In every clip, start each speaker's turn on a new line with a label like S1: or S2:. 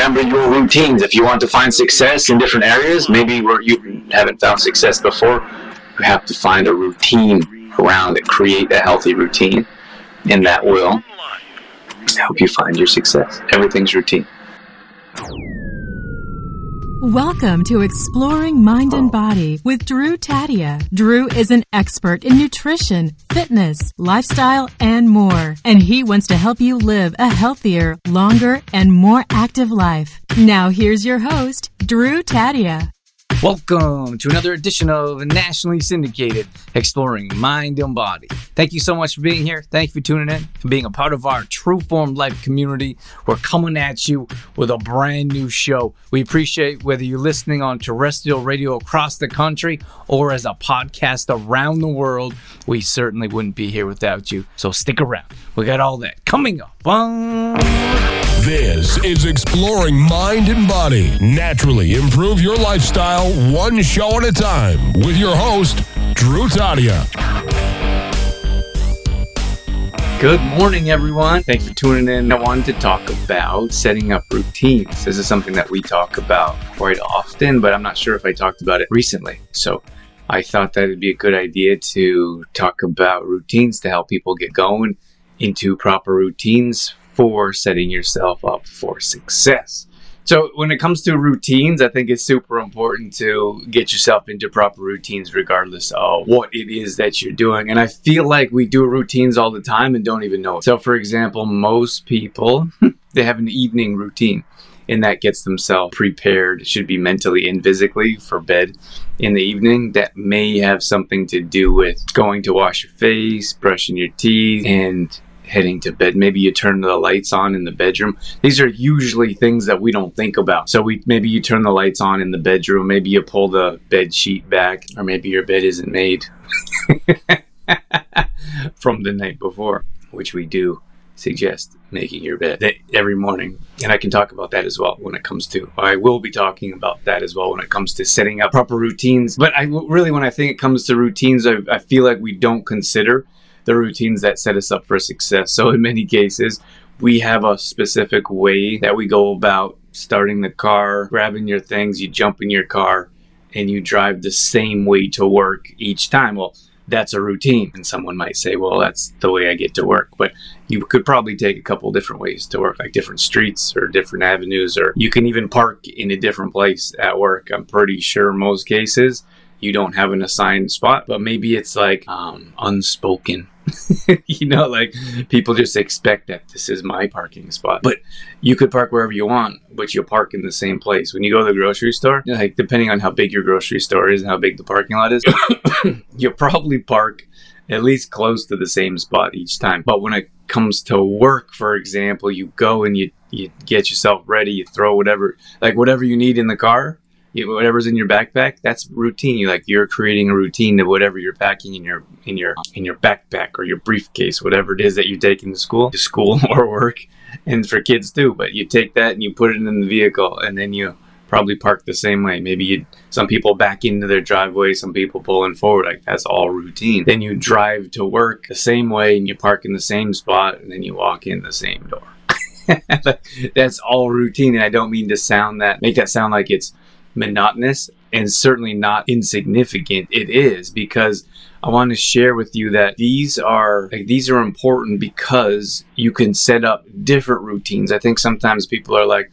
S1: remember your routines. If you want to find success in different areas, maybe where you haven't found success before, you have to find a routine around it, create a healthy routine, and that will help you find your success. Everything's routine.
S2: Welcome to Exploring Mind and Body with Drew Tadia. Drew is an expert in nutrition, fitness, lifestyle, and more. And he wants to help you live a healthier, longer, and more active life. Now here's your host, Drew Tadia.
S3: Welcome to another edition of Nationally Syndicated Exploring Mind and Body. Thank you so much for being here. Thank you for tuning in, for being a part of our True Form Life community. We're coming at you with a brand new show. We appreciate whether you're listening on terrestrial radio across the country or as a podcast around the world. We certainly wouldn't be here without you. So stick around. We got all that coming up.
S4: This is Exploring Mind and Body. Naturally improve your lifestyle one show at a time with your host, Drew Tadia.
S3: Good morning, everyone. Thanks for tuning in. I wanted to talk about setting up routines. This is something that we talk about quite often, but I'm not sure if I talked about it recently. So I thought that it'd be a good idea to talk about routines to help people get going into proper routines for setting yourself up for success. So, when it comes to routines, I think it's super important to get yourself into proper routines, regardless of what it is that you're doing. And I feel like we do routines all the time and don't even know it. So, for example, most people they have an evening routine, and that gets themselves prepared, should be mentally and physically for bed in the evening. That may have something to do with going to wash your face, brushing your teeth, and heading to bed. Maybe you turn the lights on in the bedroom. These are usually things that we don't think about. So we maybe you turn the lights on in the bedroom, maybe you pull the bed sheet back, or maybe your bed isn't made from the night before, which we do suggest making your bed every morning. And I can talk about that as well when it comes to, I will be talking about that as well when it comes to setting up proper routines. But I really, when I think it comes to routines, I, I feel like we don't consider the routines that set us up for success. So, in many cases, we have a specific way that we go about starting the car, grabbing your things, you jump in your car, and you drive the same way to work each time. Well, that's a routine. And someone might say, well, that's the way I get to work. But you could probably take a couple different ways to work, like different streets or different avenues, or you can even park in a different place at work. I'm pretty sure most cases you don't have an assigned spot, but maybe it's like um, unspoken. you know, like people just expect that this is my parking spot. But you could park wherever you want, but you'll park in the same place. When you go to the grocery store, like depending on how big your grocery store is and how big the parking lot is, you'll probably park at least close to the same spot each time. But when it comes to work, for example, you go and you you get yourself ready, you throw whatever like whatever you need in the car you, whatever's in your backpack that's routine. You like you're creating a routine of whatever you're packing in your in your in your backpack or your briefcase whatever it is that you're taking to school to school or work and for kids too. But you take that and you put it in the vehicle and then you probably park the same way. Maybe you some people back into their driveway some people pulling forward like that's all routine. Then you drive to work the same way and you park in the same spot and then you walk in the same door. That's all routine and i don't mean to sound that make that sound like it's monotonous and certainly not insignificant. It is because I want to share with you that these are like these are important because you can set up different routines. I think sometimes people are like,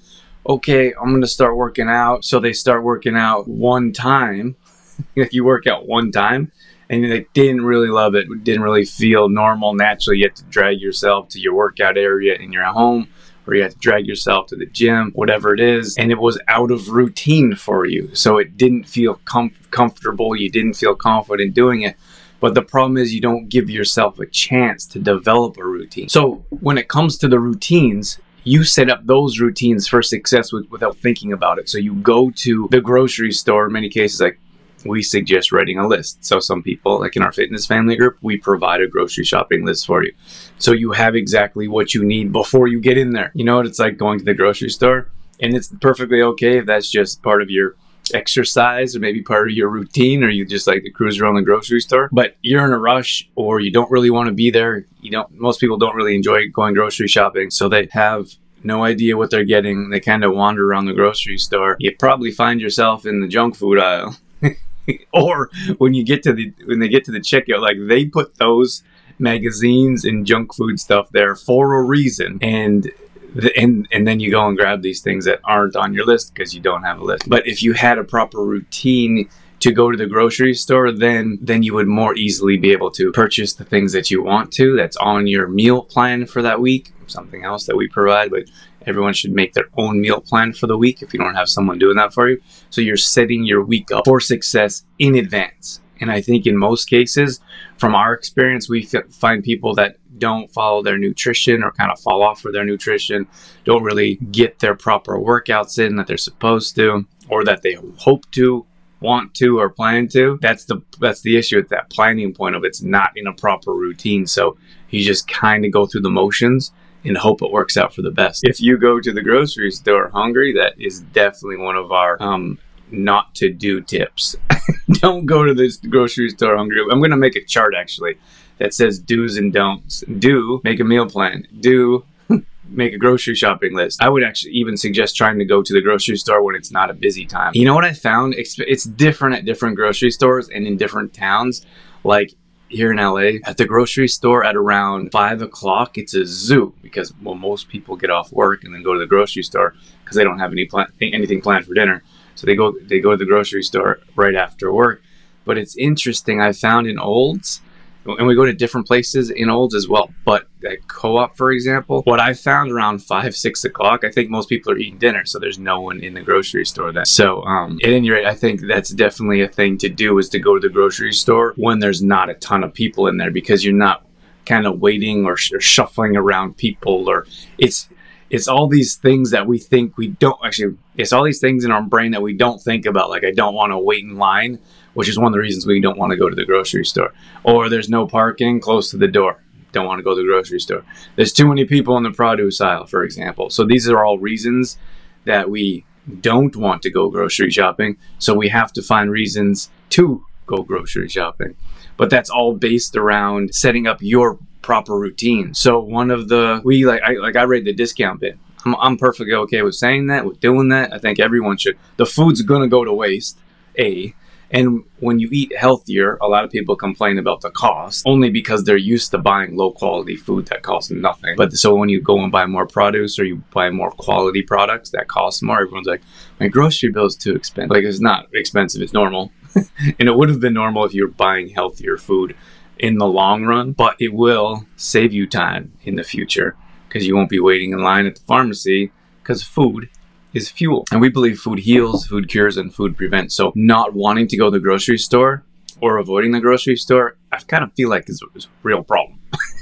S3: okay, I'm going to start working out. So they start working out one time. if you work out one time and they didn't really love it, didn't really feel normal, naturally, you have to drag yourself to your workout area in your home or you had to drag yourself to the gym, whatever it is, and it was out of routine for you. So it didn't feel com- comfortable, you didn't feel confident doing it. But the problem is, you don't give yourself a chance to develop a routine. So when it comes to the routines, you set up those routines for success with, without thinking about it. So you go to the grocery store, in many cases, like we suggest writing a list. So some people, like in our fitness family group, we provide a grocery shopping list for you. So you have exactly what you need before you get in there. You know what it's like going to the grocery store? And it's perfectly okay if that's just part of your exercise or maybe part of your routine or you just like to cruise around the grocery store but you're in a rush or you don't really want to be there you don't most people don't really enjoy going grocery shopping so they have no idea what they're getting. They kind of wander around the grocery store. You probably find yourself in the junk food aisle. or when you get to the when they get to the checkout, like they put those magazines and junk food stuff there for a reason. And the, and and then you go and grab these things that aren't on your list because you don't have a list. But if you had a proper routine to go to the grocery store, then then you would more easily be able to purchase the things that you want to. That's on your meal plan for that week. Something else that we provide, but everyone should make their own meal plan for the week if you don't have someone doing that for you. So you're setting your week up for success in advance. And I think in most cases, from our experience, we f- find people that don't follow their nutrition or kind of fall off with their nutrition, don't really get their proper workouts in that they're supposed to, or that they hope to, want to, or plan to. That's the that's the issue at that planning point of it's not in a proper routine. So you just kind of go through the motions and hope it works out for the best. If you go to the grocery store hungry, that is definitely one of our um, not to do tips. Don't go to this grocery store hungry. I'm going to make a chart actually that says do's and don'ts. Do make a meal plan. Do make a grocery shopping list. I would actually even suggest trying to go to the grocery store when it's not a busy time. You know what I found? It's different at different grocery stores and in different towns. Like here in LA, at the grocery store at around five o'clock, it's a zoo because well, most people get off work and then go to the grocery store because they don't have any plan- anything planned for dinner. So they go they go to the grocery store right after work. But it's interesting. I found in Olds, and we go to different places in Olds as well. But at Co-op, for example, what I found around five six o'clock, I think most people are eating dinner, so there's no one in the grocery store then. So um, at any rate, I think that's definitely a thing to do is to go to the grocery store when there's not a ton of people in there because you're not kind of waiting or, sh- or shuffling around people or it's it's all these things that we think we don't actually it's all these things in our brain that we don't think about like i don't want to wait in line which is one of the reasons we don't want to go to the grocery store. Or there's no parking close to the door don't want to go to the grocery store. There's too many people in the produce aisle for example. So these are all reasons that we don't want to go grocery shopping. So we have to find reasons to go grocery shopping. But that's all based around setting up your proper routine. So one of the we like I like I read the discount bit. I'm, I'm perfectly okay with saying that, with doing that. I think everyone should. The food's gonna go to waste. A and when you eat healthier, a lot of people complain about the cost only because they're used to buying low quality food that costs nothing. But so when you go and buy more produce or you buy more quality products that cost more, everyone's like, my grocery bill is too expensive. Like it's not expensive, it's normal. and it would have been normal if you were buying healthier food in the long run, but it will save you time in the future because you won't be waiting in line at the pharmacy because food is fuel. And we believe food heals, food cures, and food prevents. So not wanting to go to the grocery store or avoiding the grocery store, I kind of feel like is a real problem.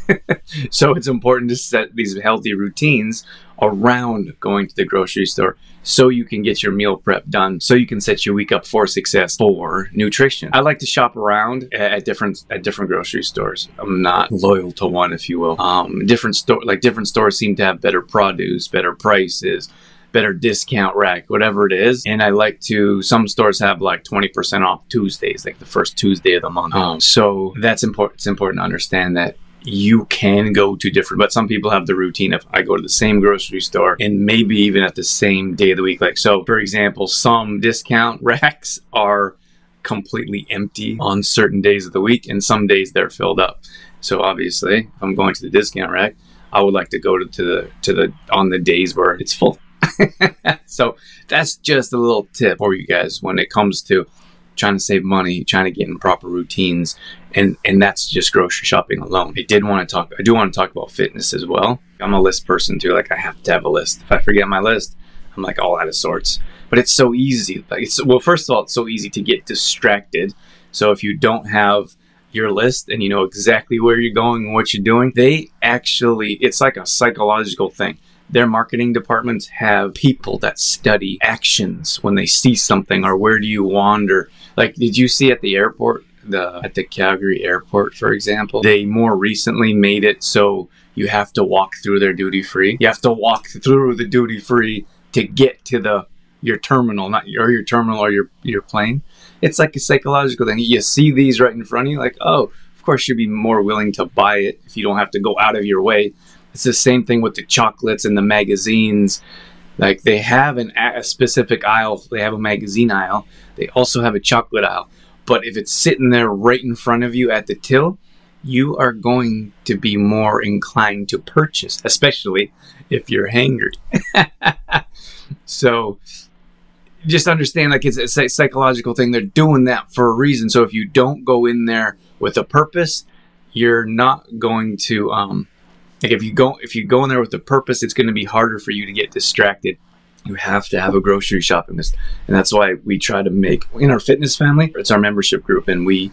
S3: so it's important to set these healthy routines around going to the grocery store so you can get your meal prep done so you can set your week up for success for nutrition i like to shop around at different at different grocery stores i'm not loyal to one if you will um, different store like different stores seem to have better produce better prices better discount rack, whatever it is. And I like to, some stores have like 20% off Tuesdays, like the first Tuesday of the month. Um, so that's important. It's important to understand that you can go to different, but some people have the routine of I go to the same grocery store and maybe even at the same day of the week. Like, so for example, some discount racks are completely empty on certain days of the week and some days they're filled up. So obviously, if I'm going to the discount rack, I would like to go to, to the to the on the days where it's full. so that's just a little tip for you guys when it comes to trying to save money, trying to get in proper routines, and and that's just grocery shopping alone. I did want to talk. I do want to talk about fitness as well. I'm a list person too. Like I have to have a list. If I forget my list, I'm like all out of sorts. But it's so easy. Like it's well, first of all, it's so easy to get distracted. So if you don't have your list and you know exactly where you're going and what you're doing, they actually it's like a psychological thing their marketing departments have people that study actions when they see something or where do you wander like did you see at the airport the at the Calgary airport, for example, they more recently made it so you have to walk through their duty free. You have to walk through the duty free to get to the your terminal, not your your terminal or your your plane. It's like a psychological thing. You see these right in front of you, like, oh, of course you'd be more willing to buy it if you don't have to go out of your way It's the same thing with the chocolates and the magazines. Like they have an, a specific aisle, they have a magazine aisle, they also have a chocolate aisle. But if it's sitting there right in front of you at the till, you are going to be more inclined to purchase, especially if you're hangry. so just understand like it's a psychological thing. They're doing that for a reason. So if you don't go in there with a purpose, you're not going to um like if you go if you go in there with a purpose, it's going to be harder for you to get distracted. You have to have a grocery shopping list, and that's why we try to make in our fitness family. It's our membership group, and we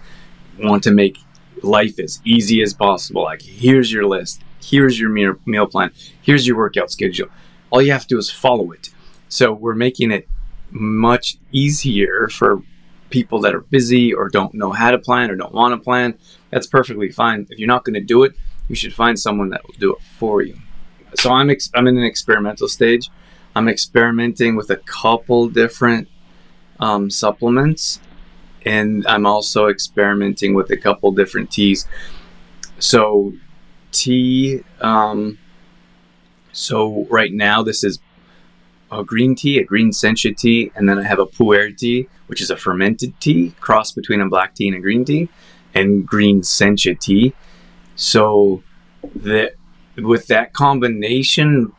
S3: want to make life as easy as possible. Like here's your list, here's your meal meal plan, here's your workout schedule. All you have to do is follow it. So we're making it much easier for people that are busy or don't know how to plan or don't want to plan. That's perfectly fine. If you're not going to do it, you should find someone that will do it for you. So I'm ex- I'm in an experimental stage. I'm experimenting with a couple different um, supplements, and I'm also experimenting with a couple different teas. So tea. Um, so right now this is a green tea, a green sencha tea, and then I have a pu'er tea, which is a fermented tea, cross between a black tea and a green tea, and green sencha tea. So that with that combination,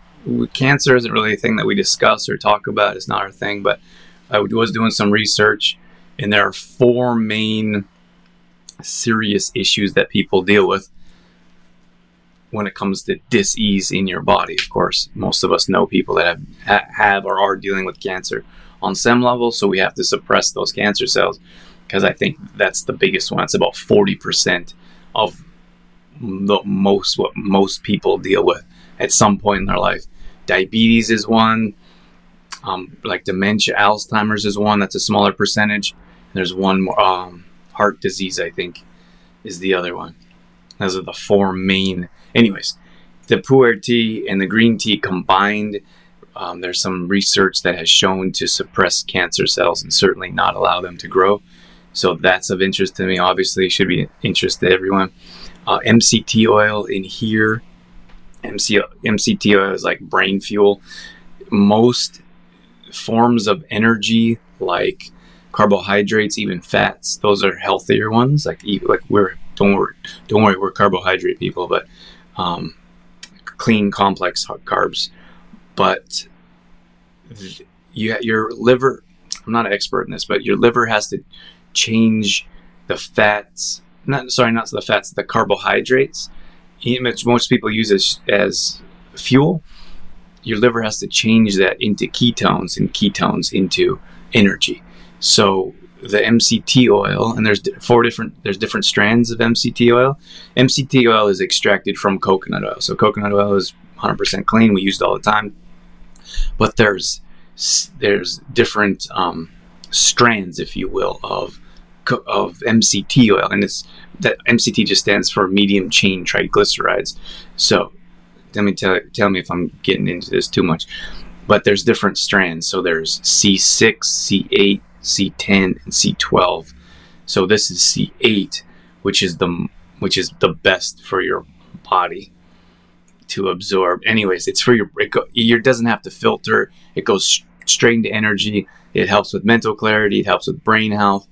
S3: cancer isn't really a thing that we discuss or talk about. It's not our thing, but I was doing some research, and there are four main serious issues that people deal with when it comes to disease in your body. Of course, most of us know people that have have or are dealing with cancer on some level, so we have to suppress those cancer cells because I think that's the biggest one. It's about forty percent of the most what most people deal with at some point in their life. Diabetes is one. Um, like dementia, Alzheimer's is one. That's a smaller percentage. There's one more. Um, heart disease, I think, is the other one. Those are the four main Anyways, the pu'er tea and the green tea combined, um, there's some research that has shown to suppress cancer cells and certainly not allow them to grow. So that's of interest to me. Obviously, should be interest to everyone. Uh, MCT oil in here. MC, MCT oil is like brain fuel. Most forms of energy, like carbohydrates, even fats, those are healthier ones. Like like we're don't worry, don't worry, we're carbohydrate people, but um, clean, complex carbs. But you, your liver, I'm not an expert in this, but your liver has to change the fats, not sorry, not the fats, the carbohydrates, which most people use as, as fuel. Your liver has to change that into ketones and ketones into energy. So the MCT oil, and there's four different there's different strands of MCT oil. MCT oil is extracted from coconut oil, so coconut oil is 100% clean. We use it all the time, but there's there's different um, strands, if you will, of of MCT oil, and it's that MCT just stands for medium chain triglycerides. So, let me tell tell me if I'm getting into this too much, but there's different strands. So there's C6, C8, C10 and C12. So this is C8, which is the which is the best for your body to absorb. Anyways, it's for your it, go, it doesn't have to filter. It goes straight into energy. It helps with mental clarity. It helps with brain health.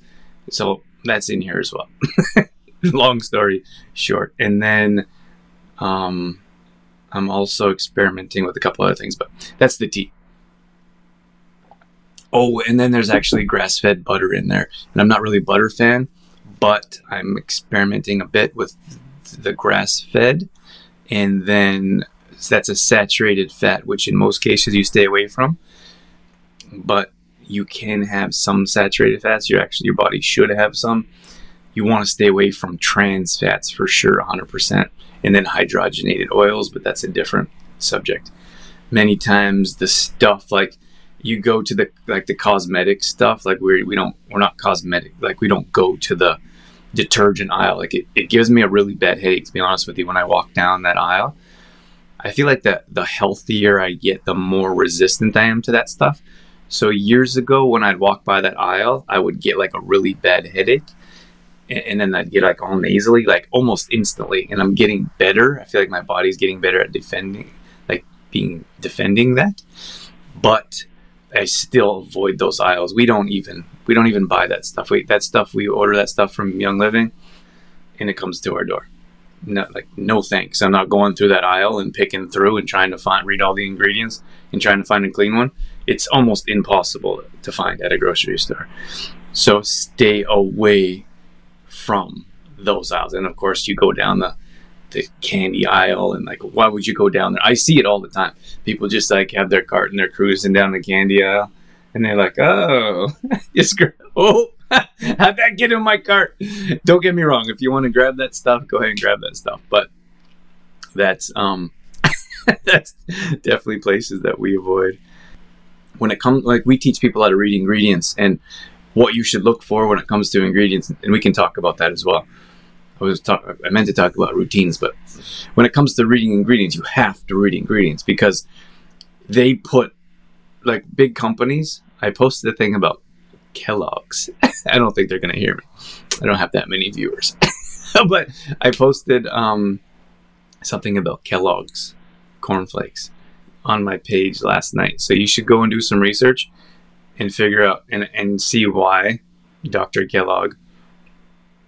S3: So that's in here as well. Long story short, and then um, I'm also experimenting with a couple other things, but that's the tea. Oh, and then there's actually grass fed butter in there. And I'm not really butter fan, but I'm experimenting a bit with the grass fed. And then that's a saturated fat, which in most cases you stay away from. But you can have some saturated fats. You actually, your body should have some. You want to stay away from trans fats for sure, 100%. And then hydrogenated oils, but that's a different subject. Many times the stuff like you go to the like the cosmetic stuff like we we don't we're not cosmetic like we don't go to the detergent aisle like it, it gives me a really bad headache to be honest with you when i walk down that aisle i feel like the the healthier i get the more resistant i am to that stuff so years ago when i'd walk by that aisle i would get like a really bad headache and, and then I'd get like all nasally, like almost instantly, and I'm getting better. I feel like my body's getting better at defending, like being defending that, but I still avoid those aisles. We don't even we don't even buy that stuff. We that stuff we order that stuff from Young Living, and it comes to our door. No, like no thanks. I'm not going through that aisle and picking through and trying to find read all the ingredients and trying to find a clean one. It's almost impossible to find at a grocery store. So stay away from those aisles. And of course, you go down the the candy aisle and like, why would you go down there? I see it all the time. People just like have their cart and they're cruising down the candy aisle, and they're like, oh, just oh. How'd that get in my cart? Don't get me wrong. If you want to grab that stuff, go ahead and grab that stuff. But that's um that's definitely places that we avoid. When it comes like we teach people how to read ingredients and what you should look for when it comes to ingredients, and we can talk about that as well. I was talk, I meant to talk about routines, but when it comes to reading ingredients, you have to read ingredients because they put like big companies. I posted a thing about Kellogg's. I don't think they're gonna hear me. I don't have that many viewers, but I posted um, something about Kellogg's cornflakes on my page last night. So you should go and do some research and figure out and, and see why Dr. Kellogg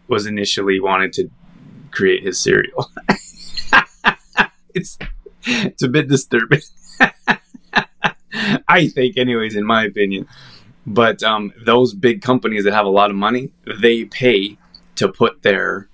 S3: was initially wanted to create his cereal. it's it's a bit disturbing. I think, anyways, in my opinion. But um, those big companies that have a lot of money, they pay to put their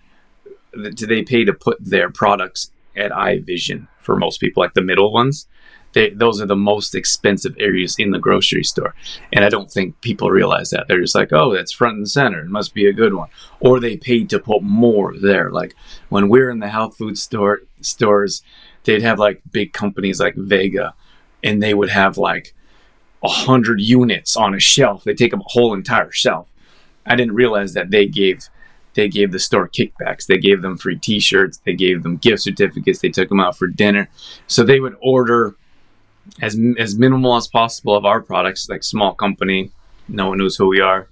S3: they pay to put their products at eye vision for most people, like the middle ones. They, those are the most expensive areas in the grocery store. And I don't think people realize that. They're just like, oh, that's front and center. It must be a good one. Or they paid to put more there. Like when we're in the health food store stores, they'd have like big companies like Vega, and they would have like a hundred units on a shelf. They take up a whole entire shelf. I didn't realize that they gave they gave the store kickbacks. They gave them free T-shirts. They gave them gift certificates. They took them out for dinner. So they would order as as minimal as possible of our products, like small company, no one knows who we are.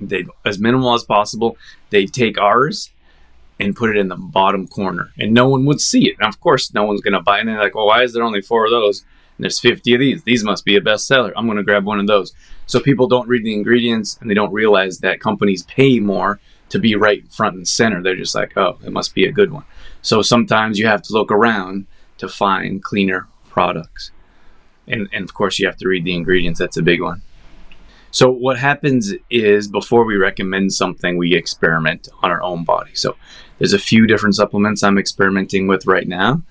S3: They as minimal as possible. They take ours and put it in the bottom corner, and no one would see it. And of course, no one's gonna buy it. And they're like, "Well, why is there only four of those?" There's 50 of these. These must be a bestseller. I'm gonna grab one of those. So people don't read the ingredients, and they don't realize that companies pay more to be right front and center. They're just like, "Oh, it must be a good one." So sometimes you have to look around to find cleaner products and, and of course you have to read the ingredients that's a big one so what happens is before we recommend something we experiment on our own body so there's a few different supplements i'm experimenting with right now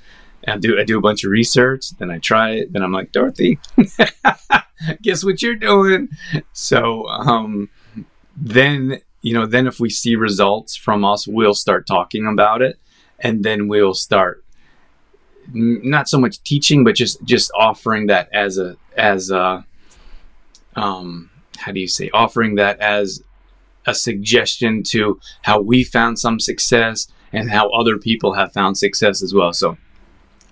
S3: I do I do a bunch of research, then I try it, then I'm like, Dorothy, guess what you're doing? So um, then you know, then if we see results from us, we'll start talking about it, and then we'll start not so much teaching, but just just offering that as a as a um, how do you say offering that as a suggestion to how we found some success and how other people have found success as well. So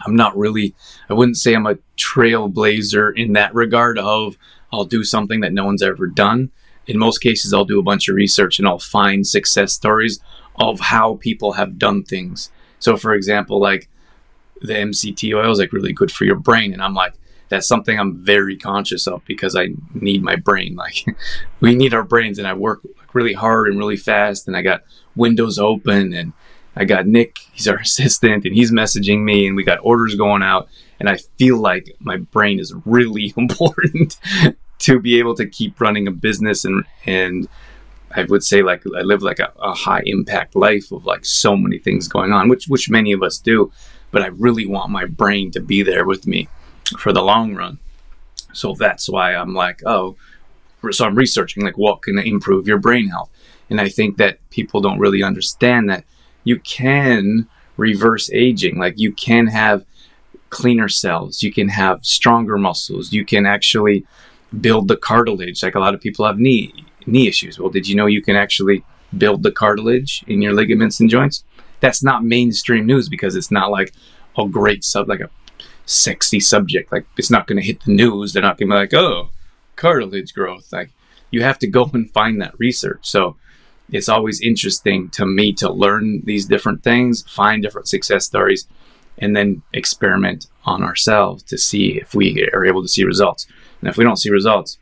S3: I'm not really I wouldn't say I'm a trailblazer in that regard of I'll do something that no one's ever done. In most cases I'll do a bunch of research and I'll find success stories of how people have done things. So for example, like the MCT oil is like really good for your brain. And I'm like, that's something I'm very conscious of because I need my brain. Like we need our brains and I work really hard and really fast and I got windows open and I got Nick, he's our assistant and he's messaging me and we got orders going out and I feel like my brain is really important to be able to keep running a business and and I would say like I live like a, a high impact life of like so many things going on, which which many of us do but I really want my brain to be there with me for the long run. So that's why I'm like, oh, so I'm researching like what can improve your brain health. And I think that people don't really understand that you can reverse aging. Like you can have cleaner cells, you can have stronger muscles, you can actually build the cartilage. Like a lot of people have knee knee issues. Well, did you know you can actually build the cartilage in your ligaments and joints? that's not mainstream news because it's not like a great sub like a sexy subject. Like it's not going to hit the news. They're not going to be like, oh, cartilage growth. Like you have to go and find that research. So it's always interesting to me to learn these different things, find different success stories, and then experiment on ourselves to see if we are able to see results. And if we don't see results,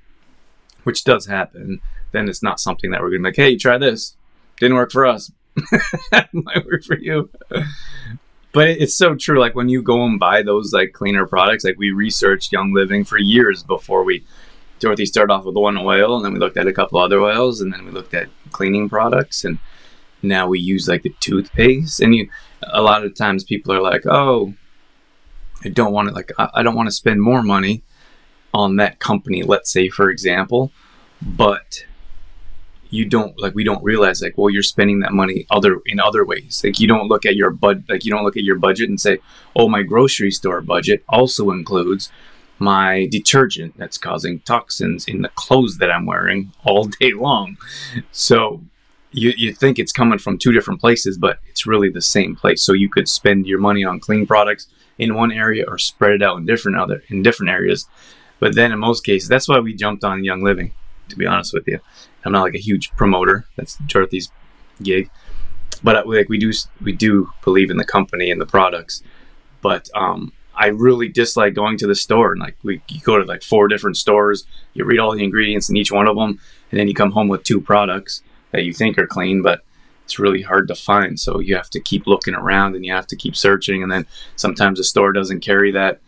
S3: which does happen, then it's not something that we're going to be like, hey, try this. Didn't work for us. Might work for you. But it's so true. Like when you go and buy those like cleaner products, like we researched Young Living for years before we Dorothy started off with one oil, and then we looked at a couple other oils, and then we looked at cleaning products, and now we use like the toothpaste. And you, a lot of times people are like, "Oh, I don't want to like I, I don't want to spend more money on that company." Let's say, for example, but you don't like we don't realize like well you're spending that money other in other ways like you don't look at your bud like you don't look at your budget and say oh my grocery store budget also includes my detergent that's causing toxins in the clothes that I'm wearing all day long. So you, you think it's coming from two different places, but it's really the same place. So you could spend your money on clean products in one area or spread it out in different other in different areas. But then in most cases, that's why we jumped on Young Living. To be honest with you, I'm not like a huge promoter. That's Dorothy's gig, but like we do we do believe in the company and the products. But um, I really dislike going to the store and like we you go to like four different stores, you read all the ingredients in each one of them, and then you come home with two products that you think are clean, but it's really hard to find. So you have to keep looking around and you have to keep searching, and then sometimes the store doesn't carry that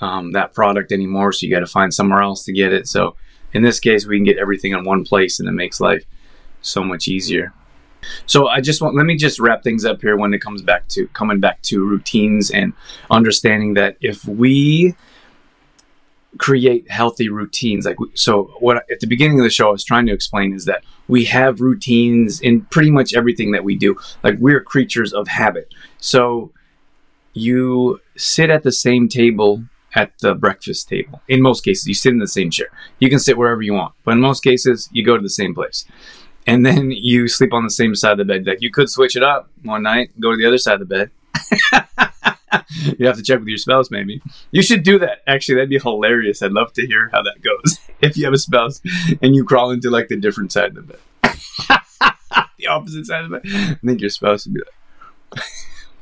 S3: um, that product anymore, so you got to find somewhere else to get it. So in this case, we can get everything in one place, and it makes life so much easier. So I just want let me just wrap things up here when it comes back to coming back to routines and understanding that if we create healthy routines like so what at the beginning of the show I was trying to explain is that we have routines in pretty much everything that we do. Like we're creatures of habit. So you sit at the same table at the breakfast table. In most cases you sit in the same chair. You can sit wherever you want but in most cases you go to the same place and then you sleep on the same side of the bed. Like you could switch it up one night, go to the other side of the bed. you have to check with your spouse, maybe. You should do that. Actually, that'd be hilarious. I'd love to hear how that goes. if you have a spouse and you crawl into like the different side of the bed, the opposite side of the bed, I think your spouse would be like,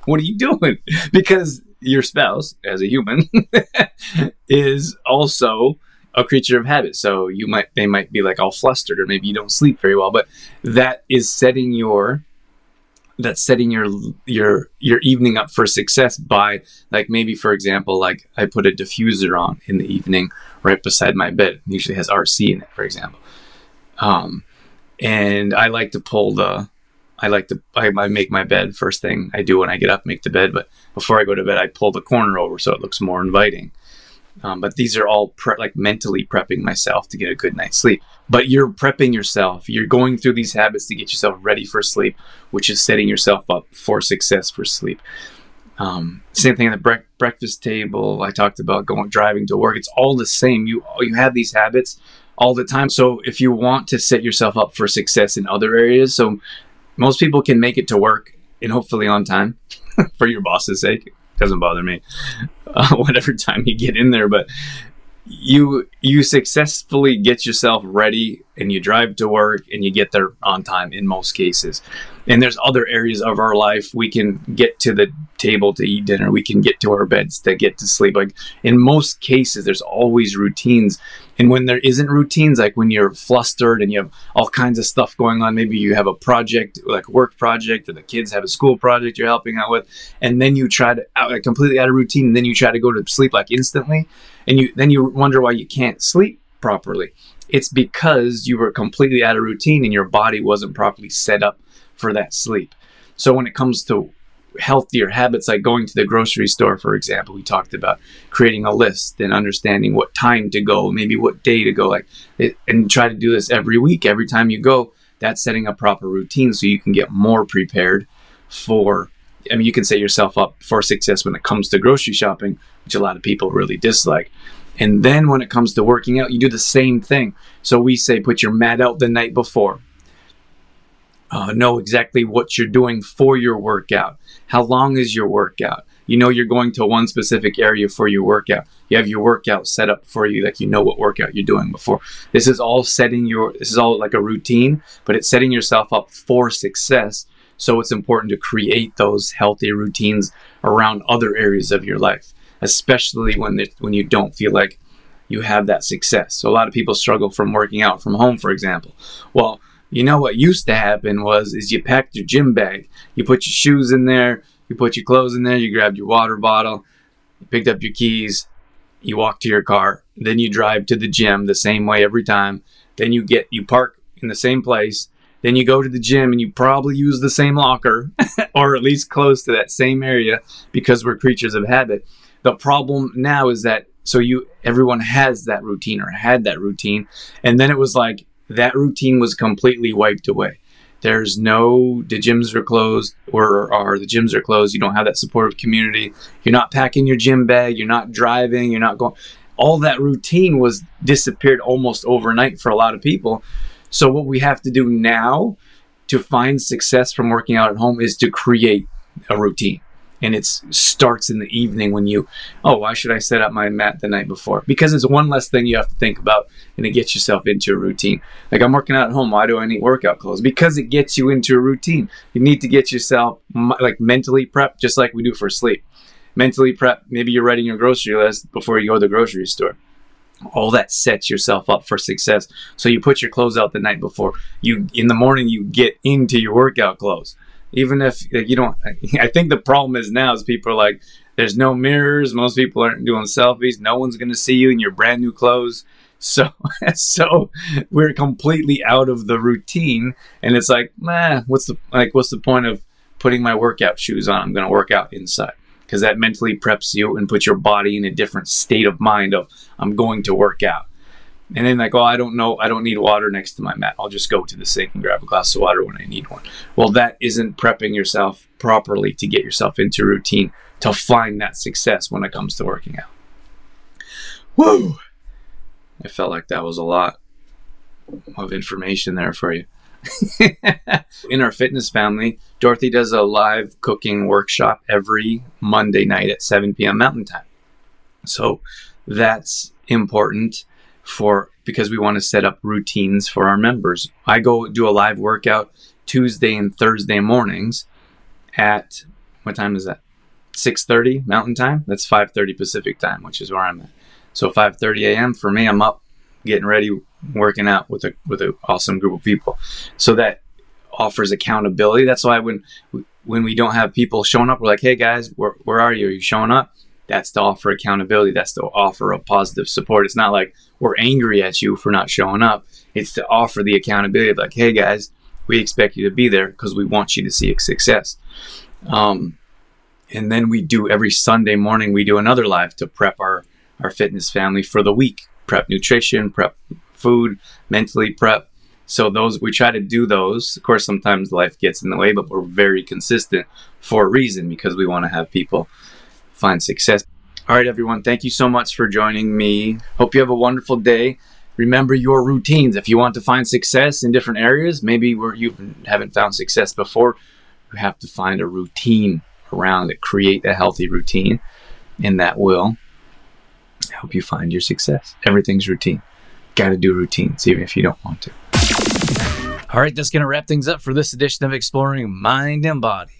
S3: "What are you doing?" Because your spouse, as a human, is also a creature of habit. So you might they might be like all flustered or maybe you don't sleep very well, but that is setting your that's setting your your your evening up for success by like maybe for example like I put a diffuser on in the evening right beside my bed. It usually has RC in it, for example. Um, and I like to pull the I like to I, I, make my bed first thing I do when I get up, make the bed. But before I go to bed, I pull the corner over so it looks more inviting. Um, but these are all pre- like mentally prepping myself to get a good night's sleep. But you're prepping yourself. You're going through these habits to get yourself ready for sleep, which is setting yourself up for success for sleep. Um, same thing at the bre- breakfast table. I talked about going driving to work. It's all the same. You you have these habits all the time. So if you want to set yourself up for success in other areas, so most people can make it to work and hopefully on time for your boss's sake doesn't bother me. Uh, whatever time you get in there, but you you successfully get yourself ready and you drive to work and you get there on time in most cases. And there's other areas of our life we can get to the table to eat dinner. We can get to our beds to get to sleep. Like in most cases there's always routines. And when there isn't routines like when you're flustered and you have all kinds of stuff going on maybe you have a project like a work project or the kids have a school project you're helping out with and then you try to out, like, completely out of routine and then you try to go to sleep like instantly and you then you wonder why you can't sleep properly it's because you were completely out of routine and your body wasn't properly set up for that sleep. So when it comes to healthier habits like going to the grocery store for example we talked about creating a list and understanding what time to go maybe what day to go like it, and try to do this every week every time you go that's setting a proper routine so you can get more prepared for i mean you can set yourself up for success when it comes to grocery shopping which a lot of people really dislike and then when it comes to working out, you do the same thing. So we say put your mat out the night before. Uh, know exactly what you're doing for your workout. How long is your workout? You know you're going to one specific area for your workout. You have your workout set up for you, like you know what workout you're doing before. This is all setting your. This is all like a routine, but it's setting yourself up for success. So it's important to create those healthy routines around other areas of your life, especially when when you don't feel like you have that success. So a lot of people struggle from working out from home, for example. Well, you know what used to happen was is you packed your gym bag, you put your shoes in there, you put your clothes in there, you grabbed your water bottle, you picked up your keys, you walk to your car, then you drive to the gym the same way every time. Then you get you park in the same place, then you go to the gym and you probably use the same locker or at least close to that same area because we're creatures of habit. The problem now is that so you everyone has that routine or had that routine and then it was like that routine was completely wiped away. There's no, the gyms are closed or, are the gyms are closed. You don't have that supportive community. You're not packing your gym bag. You're not driving. You're not going. All that routine was disappeared almost overnight for a lot of people. So, what we have to do now to find success from working out at home is to create a routine. And it starts in the evening when you oh why should i set up my mat the night before? Because it's one less thing you have to think about and it gets yourself into a routine. Like i'm working out at home why do i need workout clothes? Because it gets you into a routine. You need to get yourself like mentally prep just like we do for sleep. Mentally prep maybe you're writing your grocery list before you go to the grocery store all that sets yourself up for success. So you put your clothes out the night before. You in the morning you get into your workout clothes. Even if you don't i think the problem is now is people are like there's no mirrors. Most people aren't doing selfies. No one's going to see you in your brand new clothes. So so we're completely out of the routine. And it's like man what's the like what's the point of putting my workout shoes on? I'm going to work out inside because that mentally preps you and puts your body in a different state of mind of i'm going to work out and then like, oh, I don't know, I don't need water next to my mat. I'll just go to the sink and grab a glass of water when I need one. Well, that isn't prepping yourself properly to get yourself into routine to find that success when it comes to working out. Woo! I felt like that was a lot of information there for you. in our fitness family, Dorothy does a live cooking workshop every Monday night at 7 p.m. Mountain Time. So that's important for because we want to set up routines for our members. I go do a live workout Tuesday and Thursday mornings at what time is that? 6:30 Mountain Time. That's 5:30 Pacific Time, which is where I'm at. So 5:30 a.m. for me, I'm up, getting ready, working out with a with an awesome group of people. So that offers accountability. That's why when when we don't have people showing up, we're like, "Hey guys, where where are you? Are you showing up?" that's to offer accountability that's to offer a positive support it's not like we're angry at you for not showing up it's to offer the accountability of like hey guys we expect you to be there because we want you to see success um, and then we do every sunday morning we do another live to prep our our fitness family for the week prep nutrition prep food mentally prep so those we try to do those of course sometimes life gets in the way but we're very consistent for a reason because we want to have people find success. All right, everyone, thank you so much for joining me. Hope you have a wonderful day. Remember your routines. If you want to find success in different areas, maybe where you haven't found success before, you have to find a routine around it. Create a healthy routine, and that will help you find your success. Everything's routine. Got to do routines, even if you don't want to.
S5: All right, that's going to wrap things up for this edition of Exploring Mind and Body.